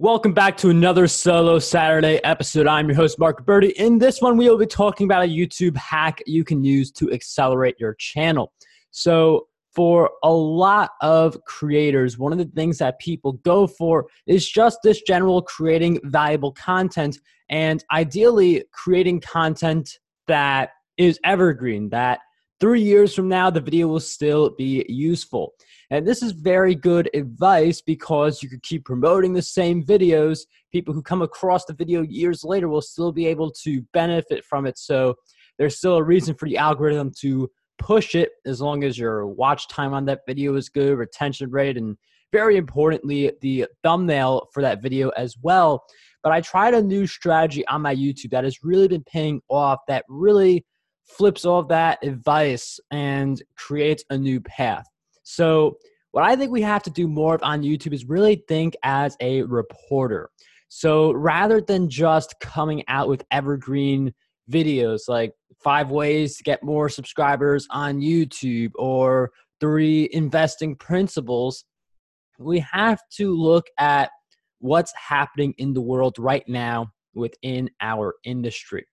Welcome back to another solo Saturday episode. I'm your host, Mark Birdie. In this one, we will be talking about a YouTube hack you can use to accelerate your channel. So, for a lot of creators, one of the things that people go for is just this general creating valuable content and ideally creating content that is evergreen, that three years from now, the video will still be useful. And this is very good advice because you could keep promoting the same videos. People who come across the video years later will still be able to benefit from it. So there's still a reason for the algorithm to push it as long as your watch time on that video is good, retention rate, and very importantly, the thumbnail for that video as well. But I tried a new strategy on my YouTube that has really been paying off that really flips off that advice and creates a new path. So, what I think we have to do more of on YouTube is really think as a reporter. So, rather than just coming out with evergreen videos like five ways to get more subscribers on YouTube or three investing principles, we have to look at what's happening in the world right now within our industry.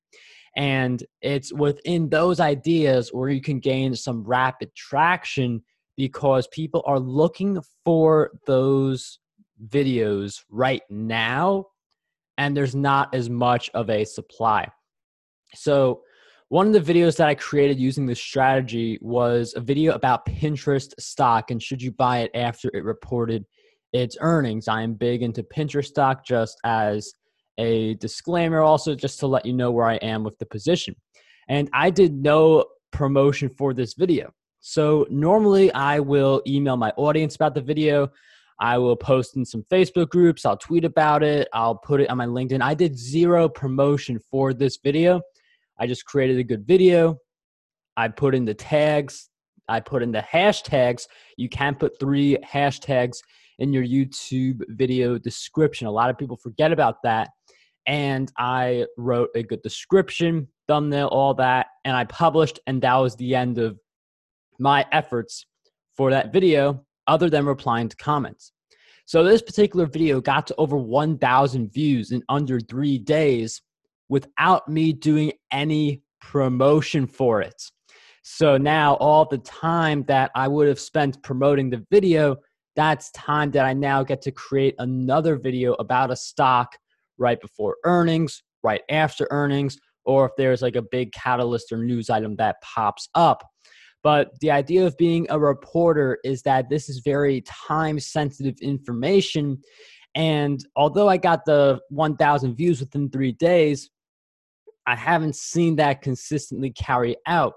And it's within those ideas where you can gain some rapid traction because people are looking for those videos right now and there's not as much of a supply. So, one of the videos that I created using this strategy was a video about Pinterest stock and should you buy it after it reported its earnings. I am big into Pinterest stock just as a disclaimer, also just to let you know where I am with the position. And I did no promotion for this video. So normally I will email my audience about the video. I will post in some Facebook groups. I'll tweet about it. I'll put it on my LinkedIn. I did zero promotion for this video. I just created a good video. I put in the tags. I put in the hashtags. You can put three hashtags in your YouTube video description. A lot of people forget about that. And I wrote a good description, thumbnail, all that, and I published, and that was the end of my efforts for that video other than replying to comments. So this particular video got to over 1,000 views in under three days without me doing any promotion for it. So now all the time that I would have spent promoting the video, that's time that I now get to create another video about a stock right before earnings, right after earnings, or if there's like a big catalyst or news item that pops up. But the idea of being a reporter is that this is very time sensitive information. And although I got the 1,000 views within three days, I haven't seen that consistently carry out.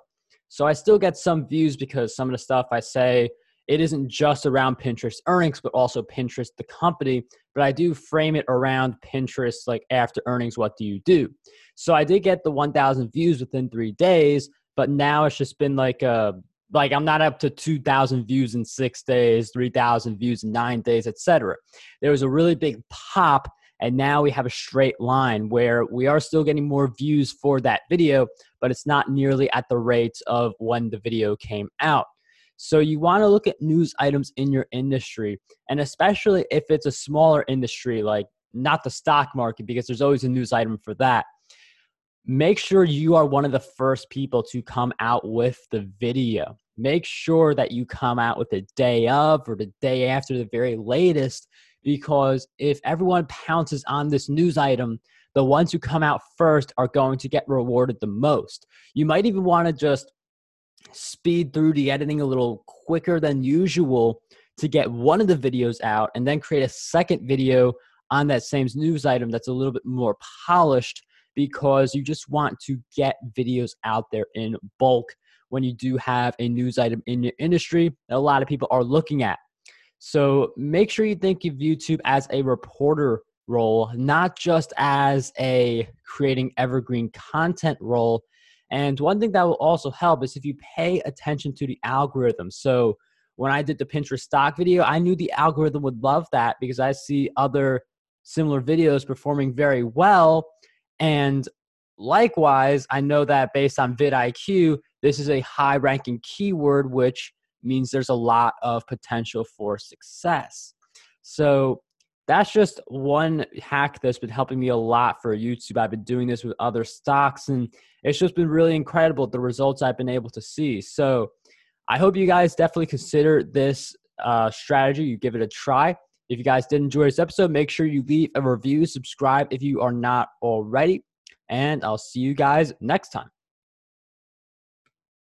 So I still get some views because some of the stuff I say, it isn't just around Pinterest earnings, but also Pinterest, the company. But I do frame it around Pinterest, like after earnings, what do you do? So I did get the 1,000 views within three days, but now it's just been like a uh, like I'm not up to 2,000 views in six days, 3,000 views in nine days, etc. There was a really big pop, and now we have a straight line where we are still getting more views for that video, but it's not nearly at the rate of when the video came out. So you want to look at news items in your industry, and especially if it's a smaller industry, like not the stock market, because there's always a news item for that make sure you are one of the first people to come out with the video. Make sure that you come out with the day of or the day after the very latest, because if everyone pounces on this news item, the ones who come out first are going to get rewarded the most. You might even want to just speed through the editing a little quicker than usual to get one of the videos out and then create a second video on that same news item that's a little bit more polished because you just want to get videos out there in bulk when you do have a news item in your industry that a lot of people are looking at. So make sure you think of YouTube as a reporter role, not just as a creating evergreen content role. And one thing that will also help is if you pay attention to the algorithm. So when I did the Pinterest stock video, I knew the algorithm would love that because I see other similar videos performing very well and likewise, I know that based on vidIQ, this is a high ranking keyword, which means there's a lot of potential for success. So that's just one hack that's been helping me a lot for YouTube. I've been doing this with other stocks, and it's just been really incredible the results I've been able to see. So I hope you guys definitely consider this uh, strategy. You give it a try. If you guys did enjoy this episode, make sure you leave a review, subscribe if you are not already, and I'll see you guys next time.